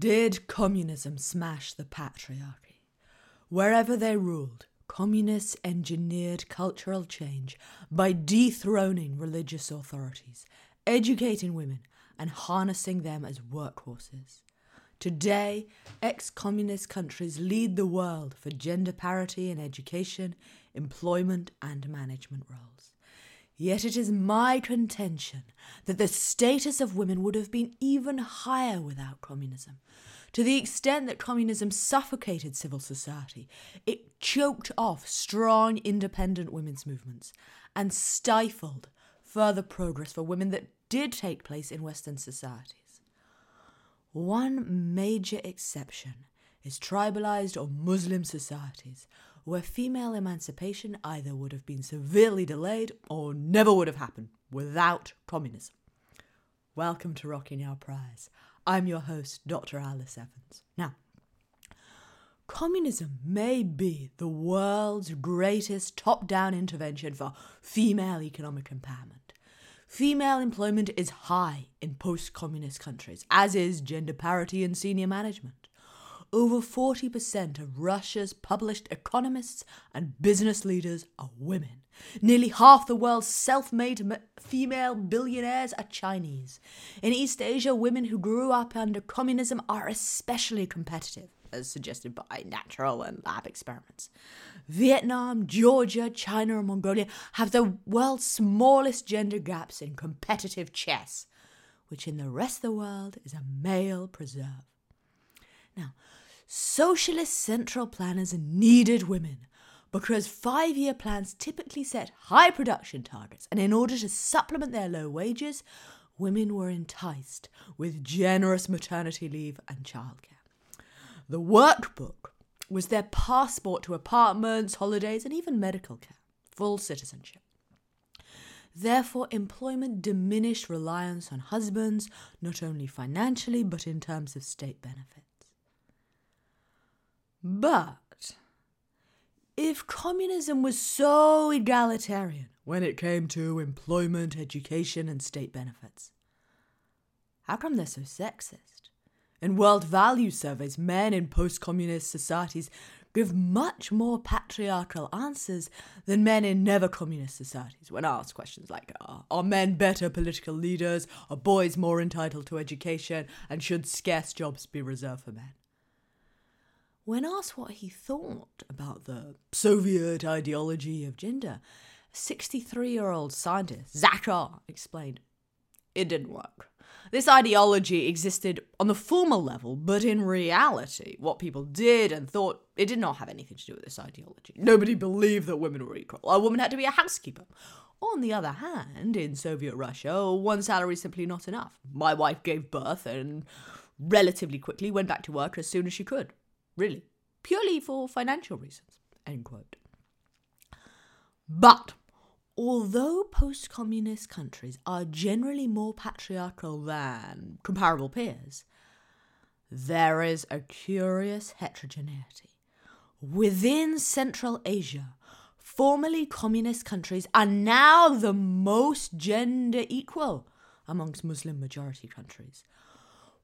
Did communism smash the patriarchy? Wherever they ruled, communists engineered cultural change by dethroning religious authorities, educating women, and harnessing them as workhorses. Today, ex communist countries lead the world for gender parity in education, employment, and management roles. Yet it is my contention that the status of women would have been even higher without communism. To the extent that communism suffocated civil society, it choked off strong independent women's movements and stifled further progress for women that did take place in Western societies. One major exception is tribalized or Muslim societies, where female emancipation either would have been severely delayed or never would have happened without communism. Welcome to Rocking Our Priors. I'm your host, Dr. Alice Evans. Now, communism may be the world's greatest top down intervention for female economic empowerment. Female employment is high in post communist countries, as is gender parity in senior management. Over 40% of Russia's published economists and business leaders are women. Nearly half the world's self made female billionaires are Chinese. In East Asia, women who grew up under communism are especially competitive as suggested by natural and lab experiments. Vietnam, Georgia, China, and Mongolia have the world's smallest gender gaps in competitive chess, which in the rest of the world is a male preserve. Now, socialist central planners needed women because five year plans typically set high production targets, and in order to supplement their low wages, women were enticed with generous maternity leave and childcare. The workbook was their passport to apartments, holidays, and even medical care, full citizenship. Therefore, employment diminished reliance on husbands, not only financially, but in terms of state benefits. But if communism was so egalitarian when it came to employment, education, and state benefits, how come they're so sexist? In world value surveys, men in post communist societies give much more patriarchal answers than men in never communist societies when asked questions like uh, Are men better political leaders? Are boys more entitled to education? And should scarce jobs be reserved for men? When asked what he thought about the Soviet ideology of gender, 63 year old scientist Zakhar explained it didn't work. This ideology existed on the formal level, but in reality, what people did and thought, it did not have anything to do with this ideology. Nobody believed that women were equal. A woman had to be a housekeeper. On the other hand, in Soviet Russia, one salary is simply not enough. My wife gave birth and relatively quickly went back to work as soon as she could. Really. Purely for financial reasons. End quote. But Although post communist countries are generally more patriarchal than comparable peers, there is a curious heterogeneity. Within Central Asia, formerly communist countries are now the most gender equal amongst Muslim majority countries.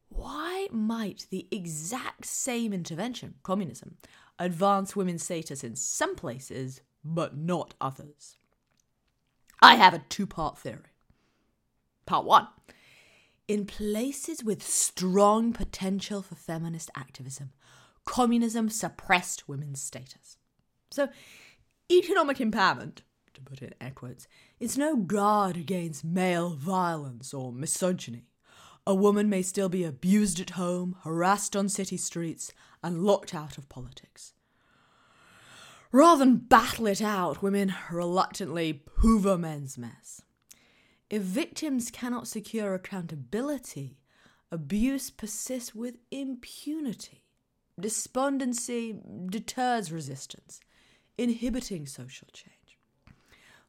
Why might the exact same intervention, communism, advance women's status in some places but not others? I have a two part theory. Part one In places with strong potential for feminist activism, communism suppressed women's status. So, economic empowerment, to put it in air quotes, is no guard against male violence or misogyny. A woman may still be abused at home, harassed on city streets, and locked out of politics. Rather than battle it out, women reluctantly hoover men's mess. If victims cannot secure accountability, abuse persists with impunity. Despondency deters resistance, inhibiting social change.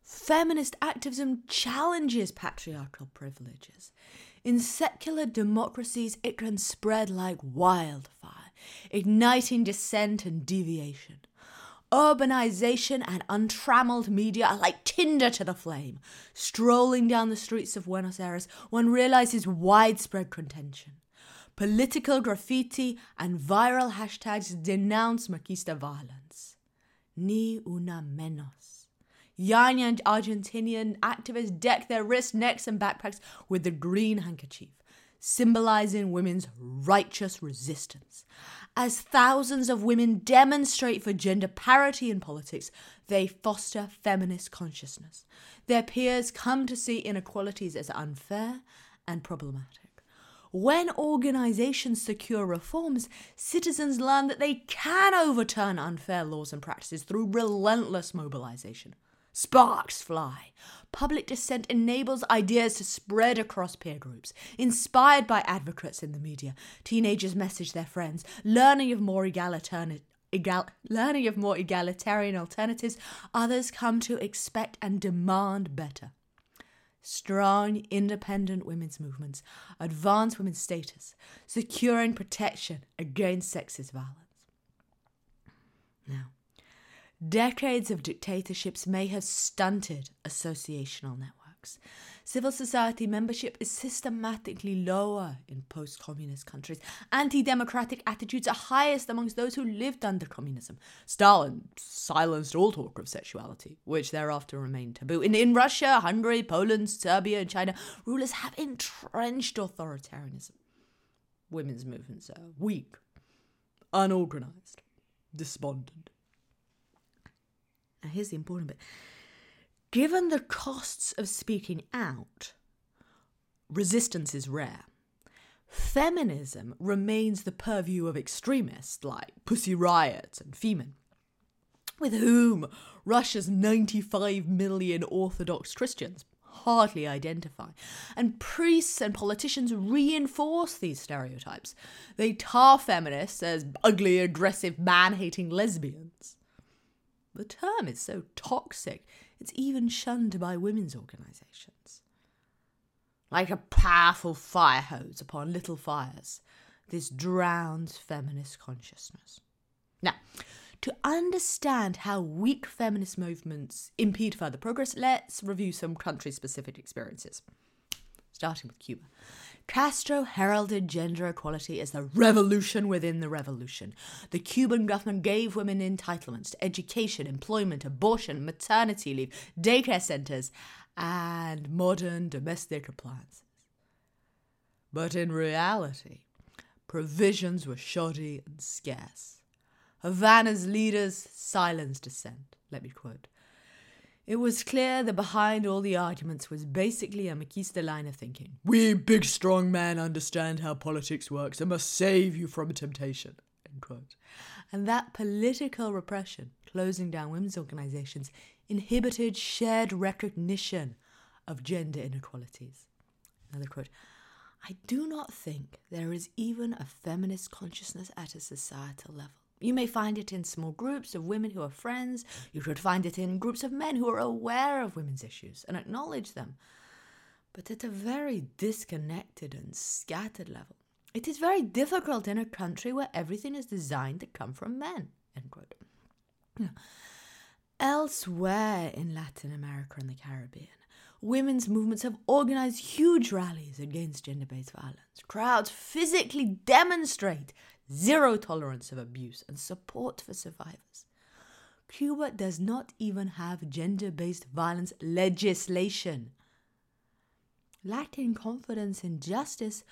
Feminist activism challenges patriarchal privileges. In secular democracies, it can spread like wildfire, igniting dissent and deviation. Urbanization and untrammeled media are like tinder to the flame. Strolling down the streets of Buenos Aires, one realizes widespread contention. Political graffiti and viral hashtags denounce machista violence. Ni una menos. And Argentinian activists deck their wrists, necks, and backpacks with the green handkerchief, symbolizing women's righteous resistance. As thousands of women demonstrate for gender parity in politics, they foster feminist consciousness. Their peers come to see inequalities as unfair and problematic. When organizations secure reforms, citizens learn that they can overturn unfair laws and practices through relentless mobilization. Sparks fly. Public dissent enables ideas to spread across peer groups. Inspired by advocates in the media, teenagers message their friends, learning of more egalitarian, egal, learning of more egalitarian alternatives, others come to expect and demand better. Strong, independent women's movements advance women's status, securing protection against sexist violence. Now, Decades of dictatorships may have stunted associational networks. Civil society membership is systematically lower in post communist countries. Anti democratic attitudes are highest amongst those who lived under communism. Stalin silenced all talk of sexuality, which thereafter remained taboo. In, in Russia, Hungary, Poland, Serbia, and China, rulers have entrenched authoritarianism. Women's movements are weak, unorganized, despondent. Now, here's the important bit. Given the costs of speaking out, resistance is rare. Feminism remains the purview of extremists like Pussy Riot and Femen, with whom Russia's 95 million Orthodox Christians hardly identify. And priests and politicians reinforce these stereotypes. They tar feminists as ugly, aggressive, man hating lesbians. The term is so toxic, it's even shunned by women's organisations. Like a powerful fire hose upon little fires, this drowns feminist consciousness. Now, to understand how weak feminist movements impede further progress, let's review some country specific experiences. Starting with Cuba. Castro heralded gender equality as the revolution within the revolution. The Cuban government gave women entitlements to education, employment, abortion, maternity leave, daycare centers, and modern domestic appliances. But in reality, provisions were shoddy and scarce. Havana's leaders silenced dissent. Let me quote. It was clear that behind all the arguments was basically a Machista line of thinking. We big strong men understand how politics works and must save you from temptation. End quote. And that political repression, closing down women's organizations, inhibited shared recognition of gender inequalities. Another quote. I do not think there is even a feminist consciousness at a societal level. You may find it in small groups of women who are friends. You could find it in groups of men who are aware of women's issues and acknowledge them. But at a very disconnected and scattered level, it is very difficult in a country where everything is designed to come from men. Elsewhere in Latin America and the Caribbean, women's movements have organized huge rallies against gender based violence. Crowds physically demonstrate zero tolerance of abuse, and support for survivors. Cuba does not even have gender based violence legislation. Lacking confidence in justice,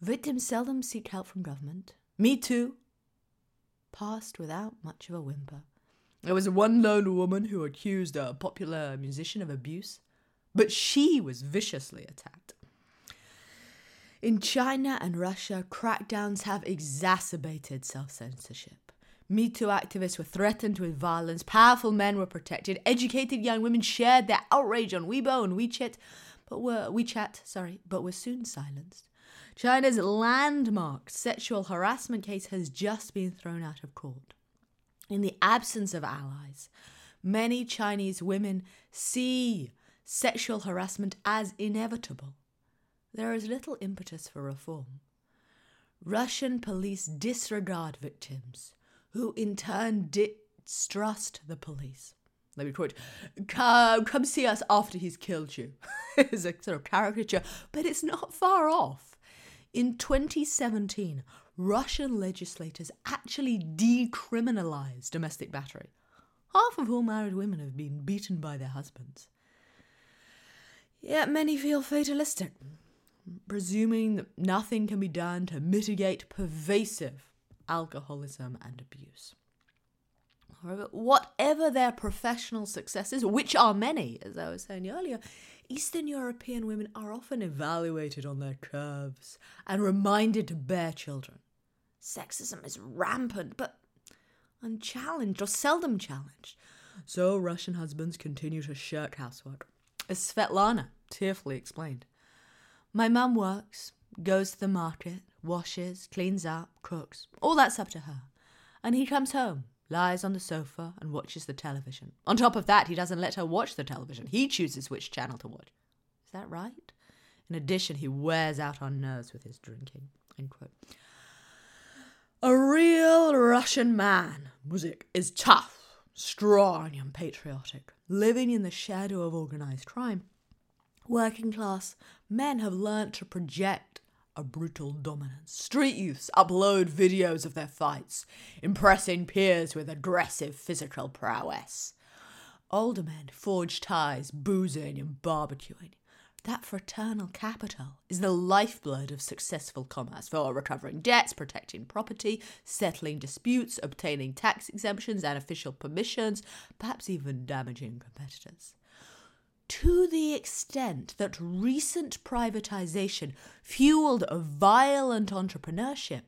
victims seldom seek help from government. Me too. Passed without much of a whimper. There was one lone woman who accused a popular musician of abuse, but she was viciously attacked. In China and Russia, crackdowns have exacerbated self censorship. Me Too activists were threatened with violence, powerful men were protected, educated young women shared their outrage on Weibo and WeChat, but were WeChat, sorry, but were soon silenced. China's landmark sexual harassment case has just been thrown out of court. In the absence of allies, many Chinese women see sexual harassment as inevitable there is little impetus for reform. Russian police disregard victims, who in turn distrust the police. Let me quote, come, come see us after he's killed you. it's a sort of caricature, but it's not far off. In 2017, Russian legislators actually decriminalized domestic battery. Half of all married women have been beaten by their husbands. Yet many feel fatalistic, presuming that nothing can be done to mitigate pervasive alcoholism and abuse. However, whatever their professional successes, which are many, as I was saying earlier, Eastern European women are often evaluated on their curves and reminded to bear children. Sexism is rampant, but unchallenged or seldom challenged. So Russian husbands continue to shirk housework. As Svetlana tearfully explained, My mum works, goes to the market, washes, cleans up, cooks. All that's up to her. And he comes home, lies on the sofa, and watches the television. On top of that, he doesn't let her watch the television. He chooses which channel to watch. Is that right? In addition, he wears out our nerves with his drinking. A real Russian man, Muzhik, is tough, strong, and patriotic. Living in the shadow of organized crime, working class men have learnt to project a brutal dominance. Street youths upload videos of their fights, impressing peers with aggressive physical prowess. Older men forge ties, boozing and barbecuing. That fraternal capital is the lifeblood of successful commerce for recovering debts, protecting property, settling disputes, obtaining tax exemptions and official permissions, perhaps even damaging competitors. To the extent that recent privatization fueled a violent entrepreneurship,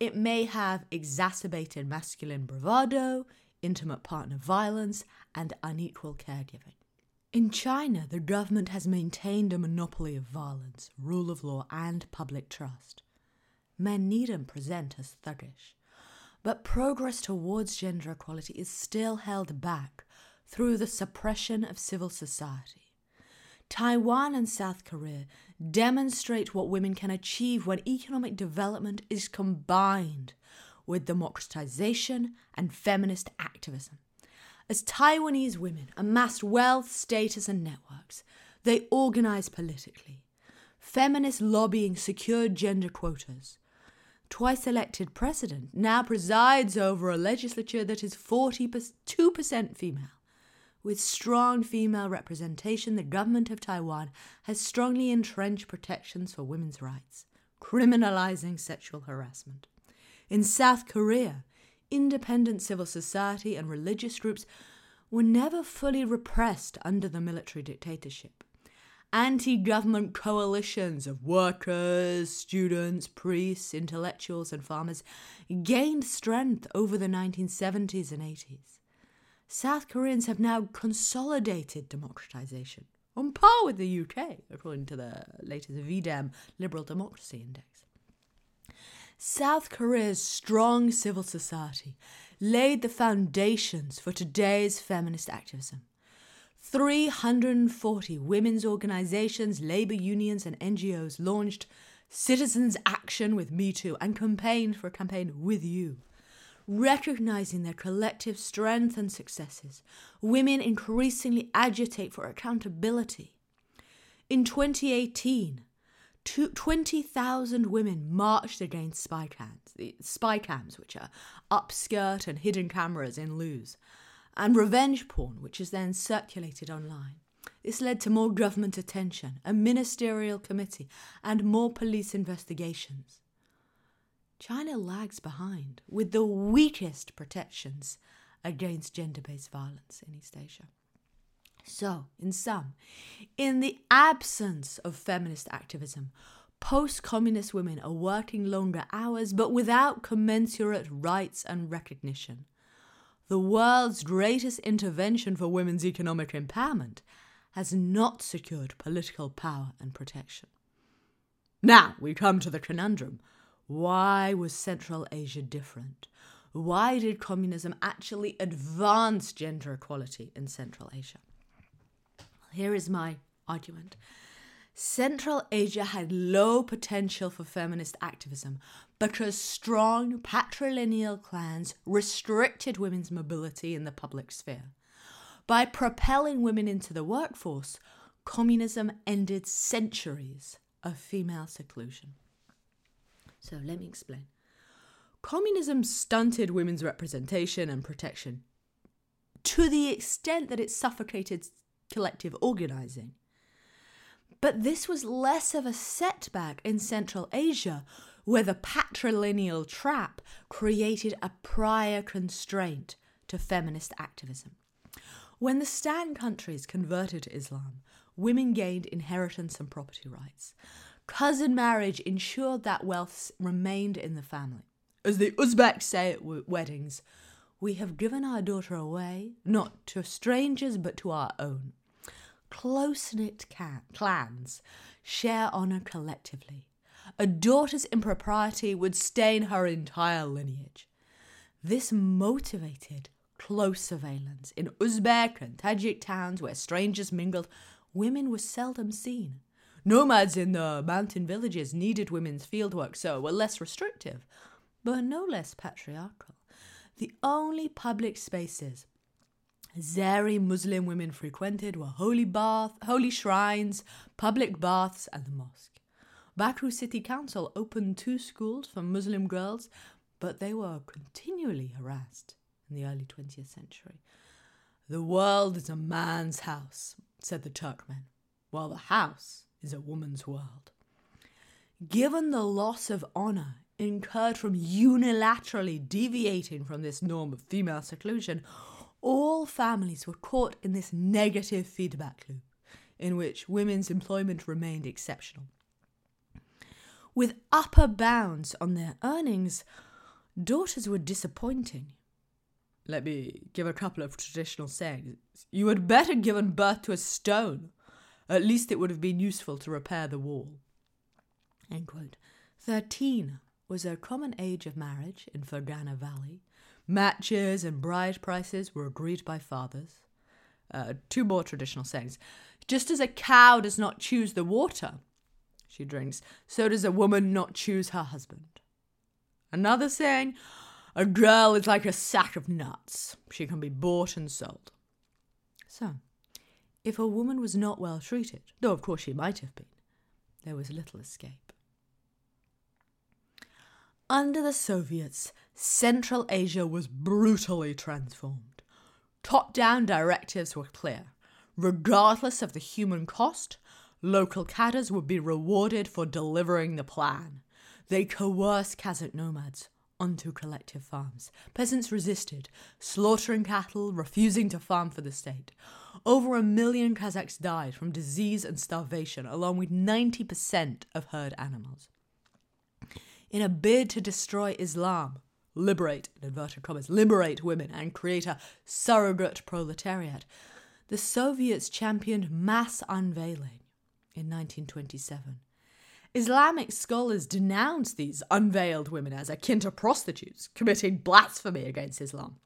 it may have exacerbated masculine bravado, intimate partner violence, and unequal caregiving. In China, the government has maintained a monopoly of violence, rule of law, and public trust. Men needn't present as thuggish, but progress towards gender equality is still held back through the suppression of civil society. Taiwan and South Korea demonstrate what women can achieve when economic development is combined with democratization and feminist activism. As Taiwanese women amassed wealth, status, and networks, they organized politically. Feminist lobbying secured gender quotas. Twice elected president now presides over a legislature that is 42% female. With strong female representation, the government of Taiwan has strongly entrenched protections for women's rights, criminalizing sexual harassment. In South Korea, independent civil society and religious groups were never fully repressed under the military dictatorship. Anti government coalitions of workers, students, priests, intellectuals, and farmers gained strength over the 1970s and 80s. South Koreans have now consolidated democratization, on par with the UK, according to the latest VDEM Liberal Democracy Index. South Korea's strong civil society laid the foundations for today's feminist activism. 340 women's organizations, labor unions, and NGOs launched Citizens Action with Me Too and campaigned for a campaign with you. Recognizing their collective strength and successes, women increasingly agitate for accountability. In 2018, 20,000 women marched against spy cams, the spy cams, which are upskirt and hidden cameras in loos, and revenge porn, which is then circulated online. This led to more government attention, a ministerial committee, and more police investigations. China lags behind with the weakest protections against gender based violence in East Asia. So, in sum, in the absence of feminist activism, post communist women are working longer hours but without commensurate rights and recognition. The world's greatest intervention for women's economic empowerment has not secured political power and protection. Now we come to the conundrum. Why was Central Asia different? Why did communism actually advance gender equality in Central Asia? Here is my argument. Central Asia had low potential for feminist activism because strong patrilineal clans restricted women's mobility in the public sphere. By propelling women into the workforce, communism ended centuries of female seclusion. So let me explain. Communism stunted women's representation and protection to the extent that it suffocated collective organizing. But this was less of a setback in Central Asia, where the patrilineal trap created a prior constraint to feminist activism. When the Stan countries converted to Islam, women gained inheritance and property rights. Cousin marriage ensured that wealth remained in the family. As the Uzbeks say at weddings, we have given our daughter away, not to strangers, but to our own. Close knit clans share honour collectively. A daughter's impropriety would stain her entire lineage. This motivated close surveillance. In Uzbek and Tajik towns where strangers mingled, women were seldom seen. Nomads in the mountain villages needed women's fieldwork, so were less restrictive, but no less patriarchal. The only public spaces Azeri Muslim women frequented were holy bath, holy shrines, public baths, and the mosque. Baku City Council opened two schools for Muslim girls, but they were continually harassed in the early 20th century. The world is a man's house, said the Turkmen, while the house is a woman's world. Given the loss of honour incurred from unilaterally deviating from this norm of female seclusion, all families were caught in this negative feedback loop in which women's employment remained exceptional. With upper bounds on their earnings, daughters were disappointing. Let me give a couple of traditional sayings. You had better given birth to a stone. At least it would have been useful to repair the wall. Thirteen was a common age of marriage in Fergana Valley. Matches and bride prices were agreed by fathers. Uh, two more traditional sayings. Just as a cow does not choose the water she drinks, so does a woman not choose her husband. Another saying, a girl is like a sack of nuts. She can be bought and sold. So, if a woman was not well treated, though of course she might have been, there was little escape. Under the Soviets, Central Asia was brutally transformed. Top down directives were clear. Regardless of the human cost, local cadres would be rewarded for delivering the plan. They coerced Kazakh nomads onto collective farms. Peasants resisted, slaughtering cattle, refusing to farm for the state. Over a million Kazakhs died from disease and starvation, along with 90% of herd animals in a bid to destroy Islam, liberate, in inverted commas, liberate women and create a surrogate proletariat, the Soviets championed mass unveiling in 1927. Islamic scholars denounced these unveiled women as akin to prostitutes, committing blasphemy against Islam.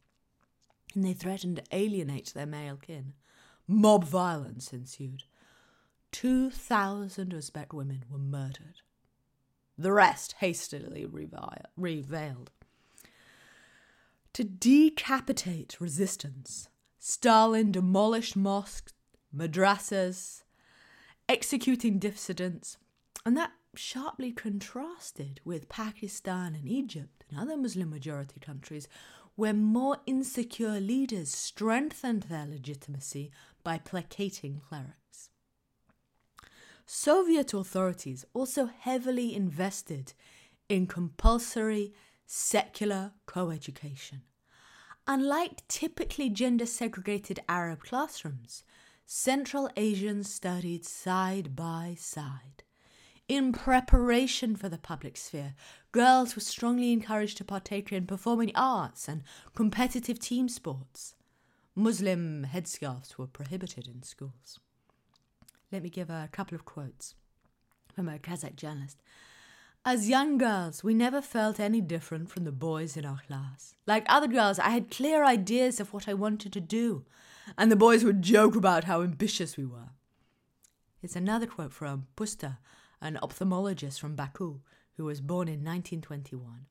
And they threatened to alienate their male kin. Mob violence ensued. 2,000 Uzbek women were murdered the rest hastily revealed. To decapitate resistance, Stalin demolished mosques, madrasas, executing dissidents, and that sharply contrasted with Pakistan and Egypt and other Muslim majority countries where more insecure leaders strengthened their legitimacy by placating clerics. Soviet authorities also heavily invested in compulsory secular co-education. Unlike typically gender segregated Arab classrooms, Central Asians studied side by side. In preparation for the public sphere, girls were strongly encouraged to partake in performing arts and competitive team sports. Muslim headscarves were prohibited in schools. Let me give a couple of quotes from a Kazakh journalist. As young girls, we never felt any different from the boys in our class. Like other girls, I had clear ideas of what I wanted to do, and the boys would joke about how ambitious we were. It's another quote from Pusta, an ophthalmologist from Baku, who was born in 1921.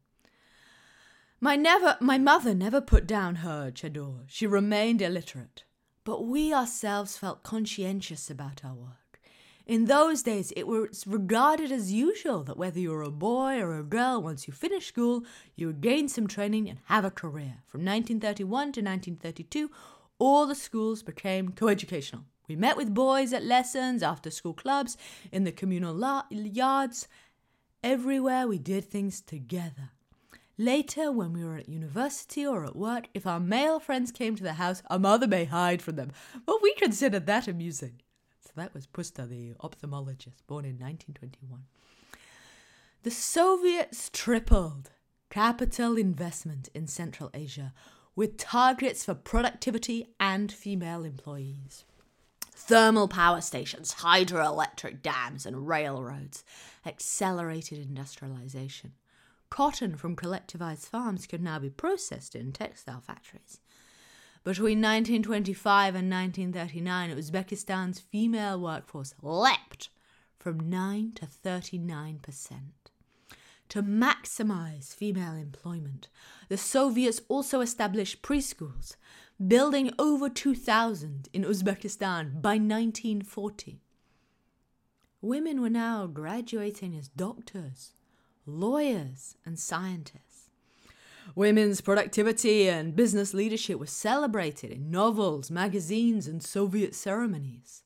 My, never, my mother never put down her chador. She remained illiterate but we ourselves felt conscientious about our work. In those days, it was regarded as usual that whether you were a boy or a girl, once you finished school, you would gain some training and have a career. From 1931 to 1932, all the schools became coeducational. We met with boys at lessons, after school clubs, in the communal la- yards. Everywhere we did things together. Later, when we were at university or at work, if our male friends came to the house, our mother may hide from them, but we considered that amusing. So that was Pusta, the ophthalmologist, born in 1921. The Soviets tripled capital investment in Central Asia with targets for productivity and female employees. Thermal power stations, hydroelectric dams, and railroads accelerated industrialization. Cotton from collectivized farms could now be processed in textile factories. Between 1925 and 1939, Uzbekistan's female workforce leapt from 9 to 39%. To maximize female employment, the Soviets also established preschools, building over 2,000 in Uzbekistan by 1940. Women were now graduating as doctors, lawyers, and scientists. Women's productivity and business leadership were celebrated in novels, magazines, and Soviet ceremonies.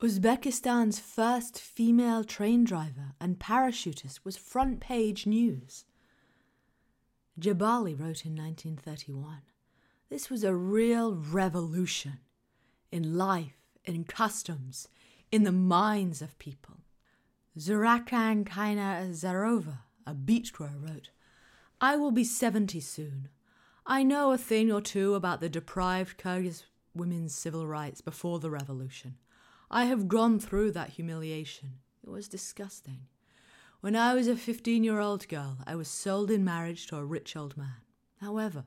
Uzbekistan's first female train driver and parachutist was front page news. Jabali wrote in 1931 This was a real revolution in life, in customs, in the minds of people. Zurakan Kaina Zarova, a beach wrote I will be 70 soon. I know a thing or two about the deprived Kyrgyz women's civil rights before the revolution. I have gone through that humiliation. It was disgusting. When I was a 15 year old girl, I was sold in marriage to a rich old man. However,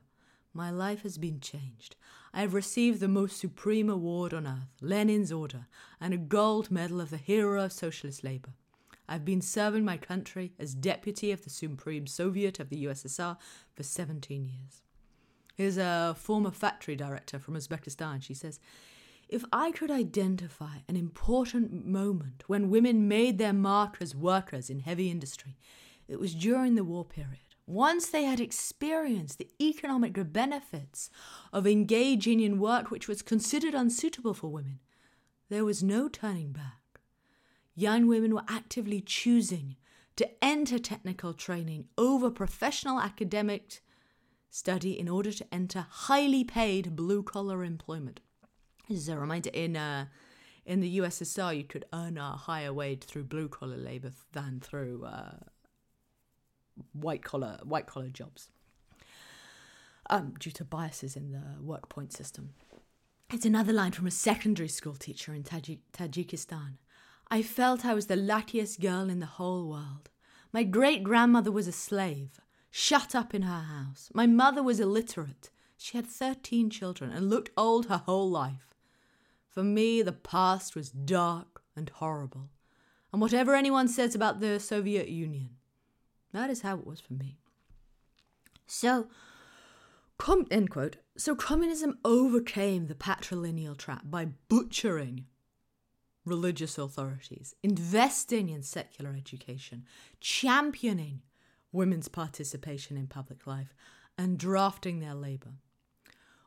my life has been changed. I have received the most supreme award on earth, Lenin's Order, and a gold medal of the Hero of Socialist Labor. I've been serving my country as deputy of the Supreme Soviet of the USSR for 17 years. Here's a former factory director from Uzbekistan. She says, If I could identify an important moment when women made their mark as workers in heavy industry, it was during the war period. Once they had experienced the economic benefits of engaging in work which was considered unsuitable for women, there was no turning back young women were actively choosing to enter technical training over professional academic study in order to enter highly paid blue collar employment. This is a reminder in uh, in the USSR, you could earn a higher wage through blue collar labor than through uh, white collar white collar jobs, um, due to biases in the work point system. It's another line from a secondary school teacher in Tajik- Tajikistan. I felt I was the luckiest girl in the whole world. My great grandmother was a slave, shut up in her house. My mother was illiterate. She had 13 children and looked old her whole life. For me, the past was dark and horrible. And whatever anyone says about the Soviet Union, that is how it was for me. So, com- end quote. So communism overcame the patrilineal trap by butchering religious authorities, investing in secular education, championing women's participation in public life, and drafting their labour.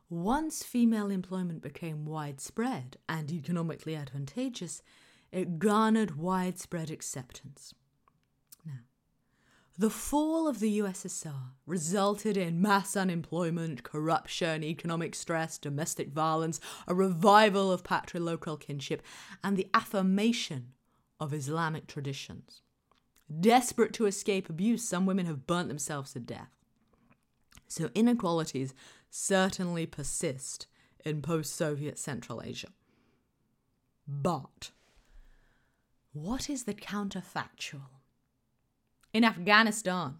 Once female employment became widespread and economically advantageous, it garnered widespread acceptance. The fall of the USSR resulted in mass unemployment, corruption, economic stress, domestic violence, a revival of patrilocal kinship, and the affirmation of Islamic traditions. Desperate to escape abuse, some women have burnt themselves to death. So inequalities certainly persist in post Soviet Central Asia. But what is the counterfactual? In Afghanistan,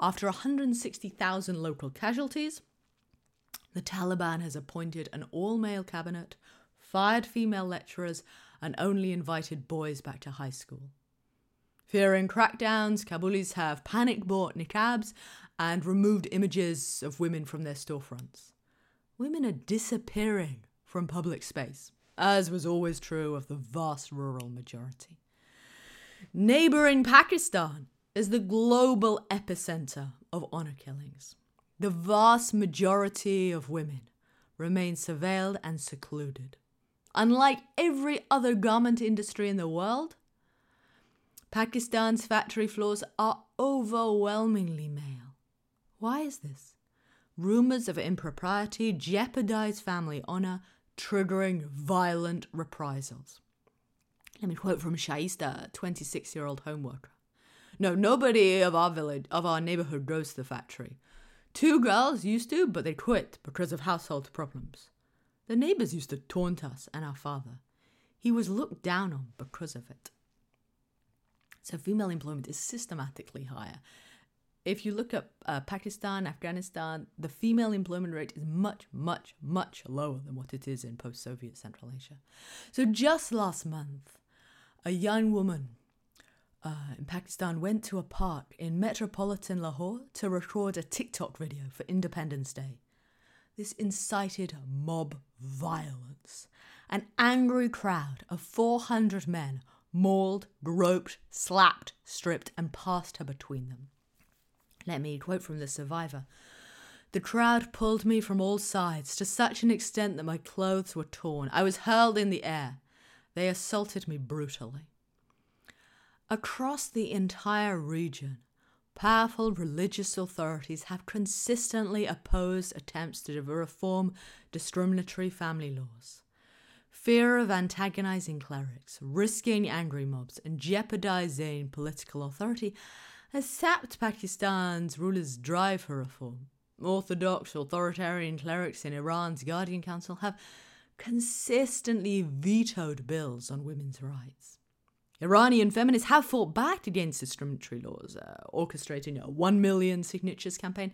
after 160,000 local casualties, the Taliban has appointed an all male cabinet, fired female lecturers, and only invited boys back to high school. Fearing crackdowns, Kabulis have panic bought niqabs and removed images of women from their storefronts. Women are disappearing from public space. as was always true of the vast rural majority. Neighbouring Pakistan is the global epicenter of honour killings. The vast majority of women remain surveilled and secluded. Unlike every other garment industry in the world, Pakistan's factory floors are overwhelmingly male. Why is this? Rumors of impropriety jeopardize family honor, triggering violent reprisals. Let me quote from Shaista, 26 year old homeworker. No, nobody of our village, of our neighborhood goes to the factory. Two girls used to, but they quit because of household problems. The neighbors used to taunt us and our father. He was looked down on because of it. So female employment is systematically higher. If you look at uh, Pakistan, Afghanistan, the female employment rate is much, much, much lower than what it is in post Soviet Central Asia. So just last month, a young woman uh, in Pakistan went to a park in metropolitan Lahore to record a TikTok video for Independence Day. This incited mob violence. An angry crowd of 400 men mauled, groped, slapped, stripped, and passed her between them. Let me quote from the survivor. The crowd pulled me from all sides to such an extent that my clothes were torn. I was hurled in the air. They assaulted me brutally. Across the entire region, powerful religious authorities have consistently opposed attempts to reform discriminatory family laws. Fear of antagonizing clerics, risking angry mobs, and jeopardizing political authority has sapped Pakistan's rulers' drive for reform. Orthodox authoritarian clerics in Iran's Guardian Council have consistently vetoed bills on women's rights. Iranian feminists have fought back against discriminatory laws, uh, orchestrating a 1 million signatures campaign,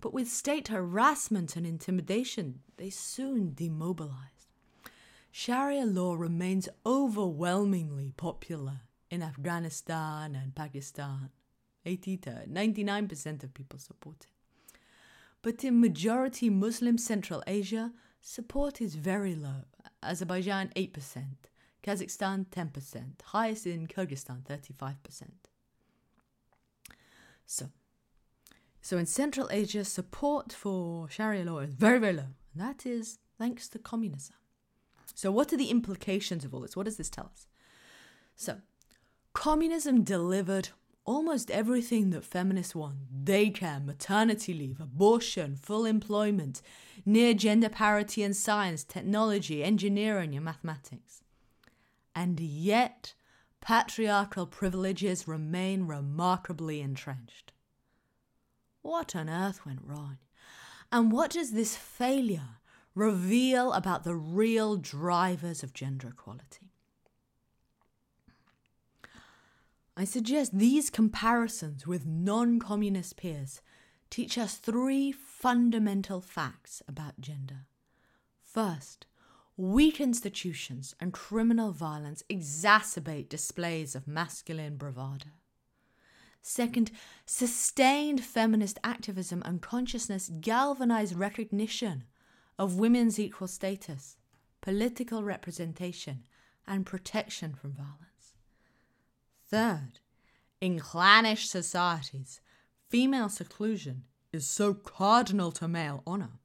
but with state harassment and intimidation, they soon demobilized. Sharia law remains overwhelmingly popular in Afghanistan and Pakistan. 80 to 99% of people support it. But in majority Muslim Central Asia, support is very low. Azerbaijan 8%, Kazakhstan 10%, highest in Kyrgyzstan 35%. So, so in Central Asia, support for Sharia law is very, very low. And that is thanks to communism. So, what are the implications of all this? What does this tell us? So, communism delivered almost everything that feminists want daycare, maternity leave, abortion, full employment, near gender parity in science, technology, engineering, and mathematics. And yet, patriarchal privileges remain remarkably entrenched. What on earth went wrong? And what does this failure reveal about the real drivers of gender equality? I suggest these comparisons with non communist peers teach us three fundamental facts about gender. First, weak institutions and criminal violence exacerbate displays of masculine bravado. Second, sustained feminist activism and consciousness galvanize recognition of women's equal status, political representation, and protection from violence. Third, in clannish societies, female seclusion is so cardinal to male honour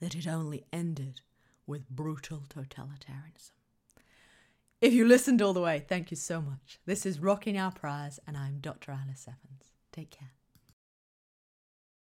that it only ended with brutal totalitarianism. If you listened all the way, thank you so much. This is Rocking Our Priors, and I'm Dr. Alice Evans. Take care.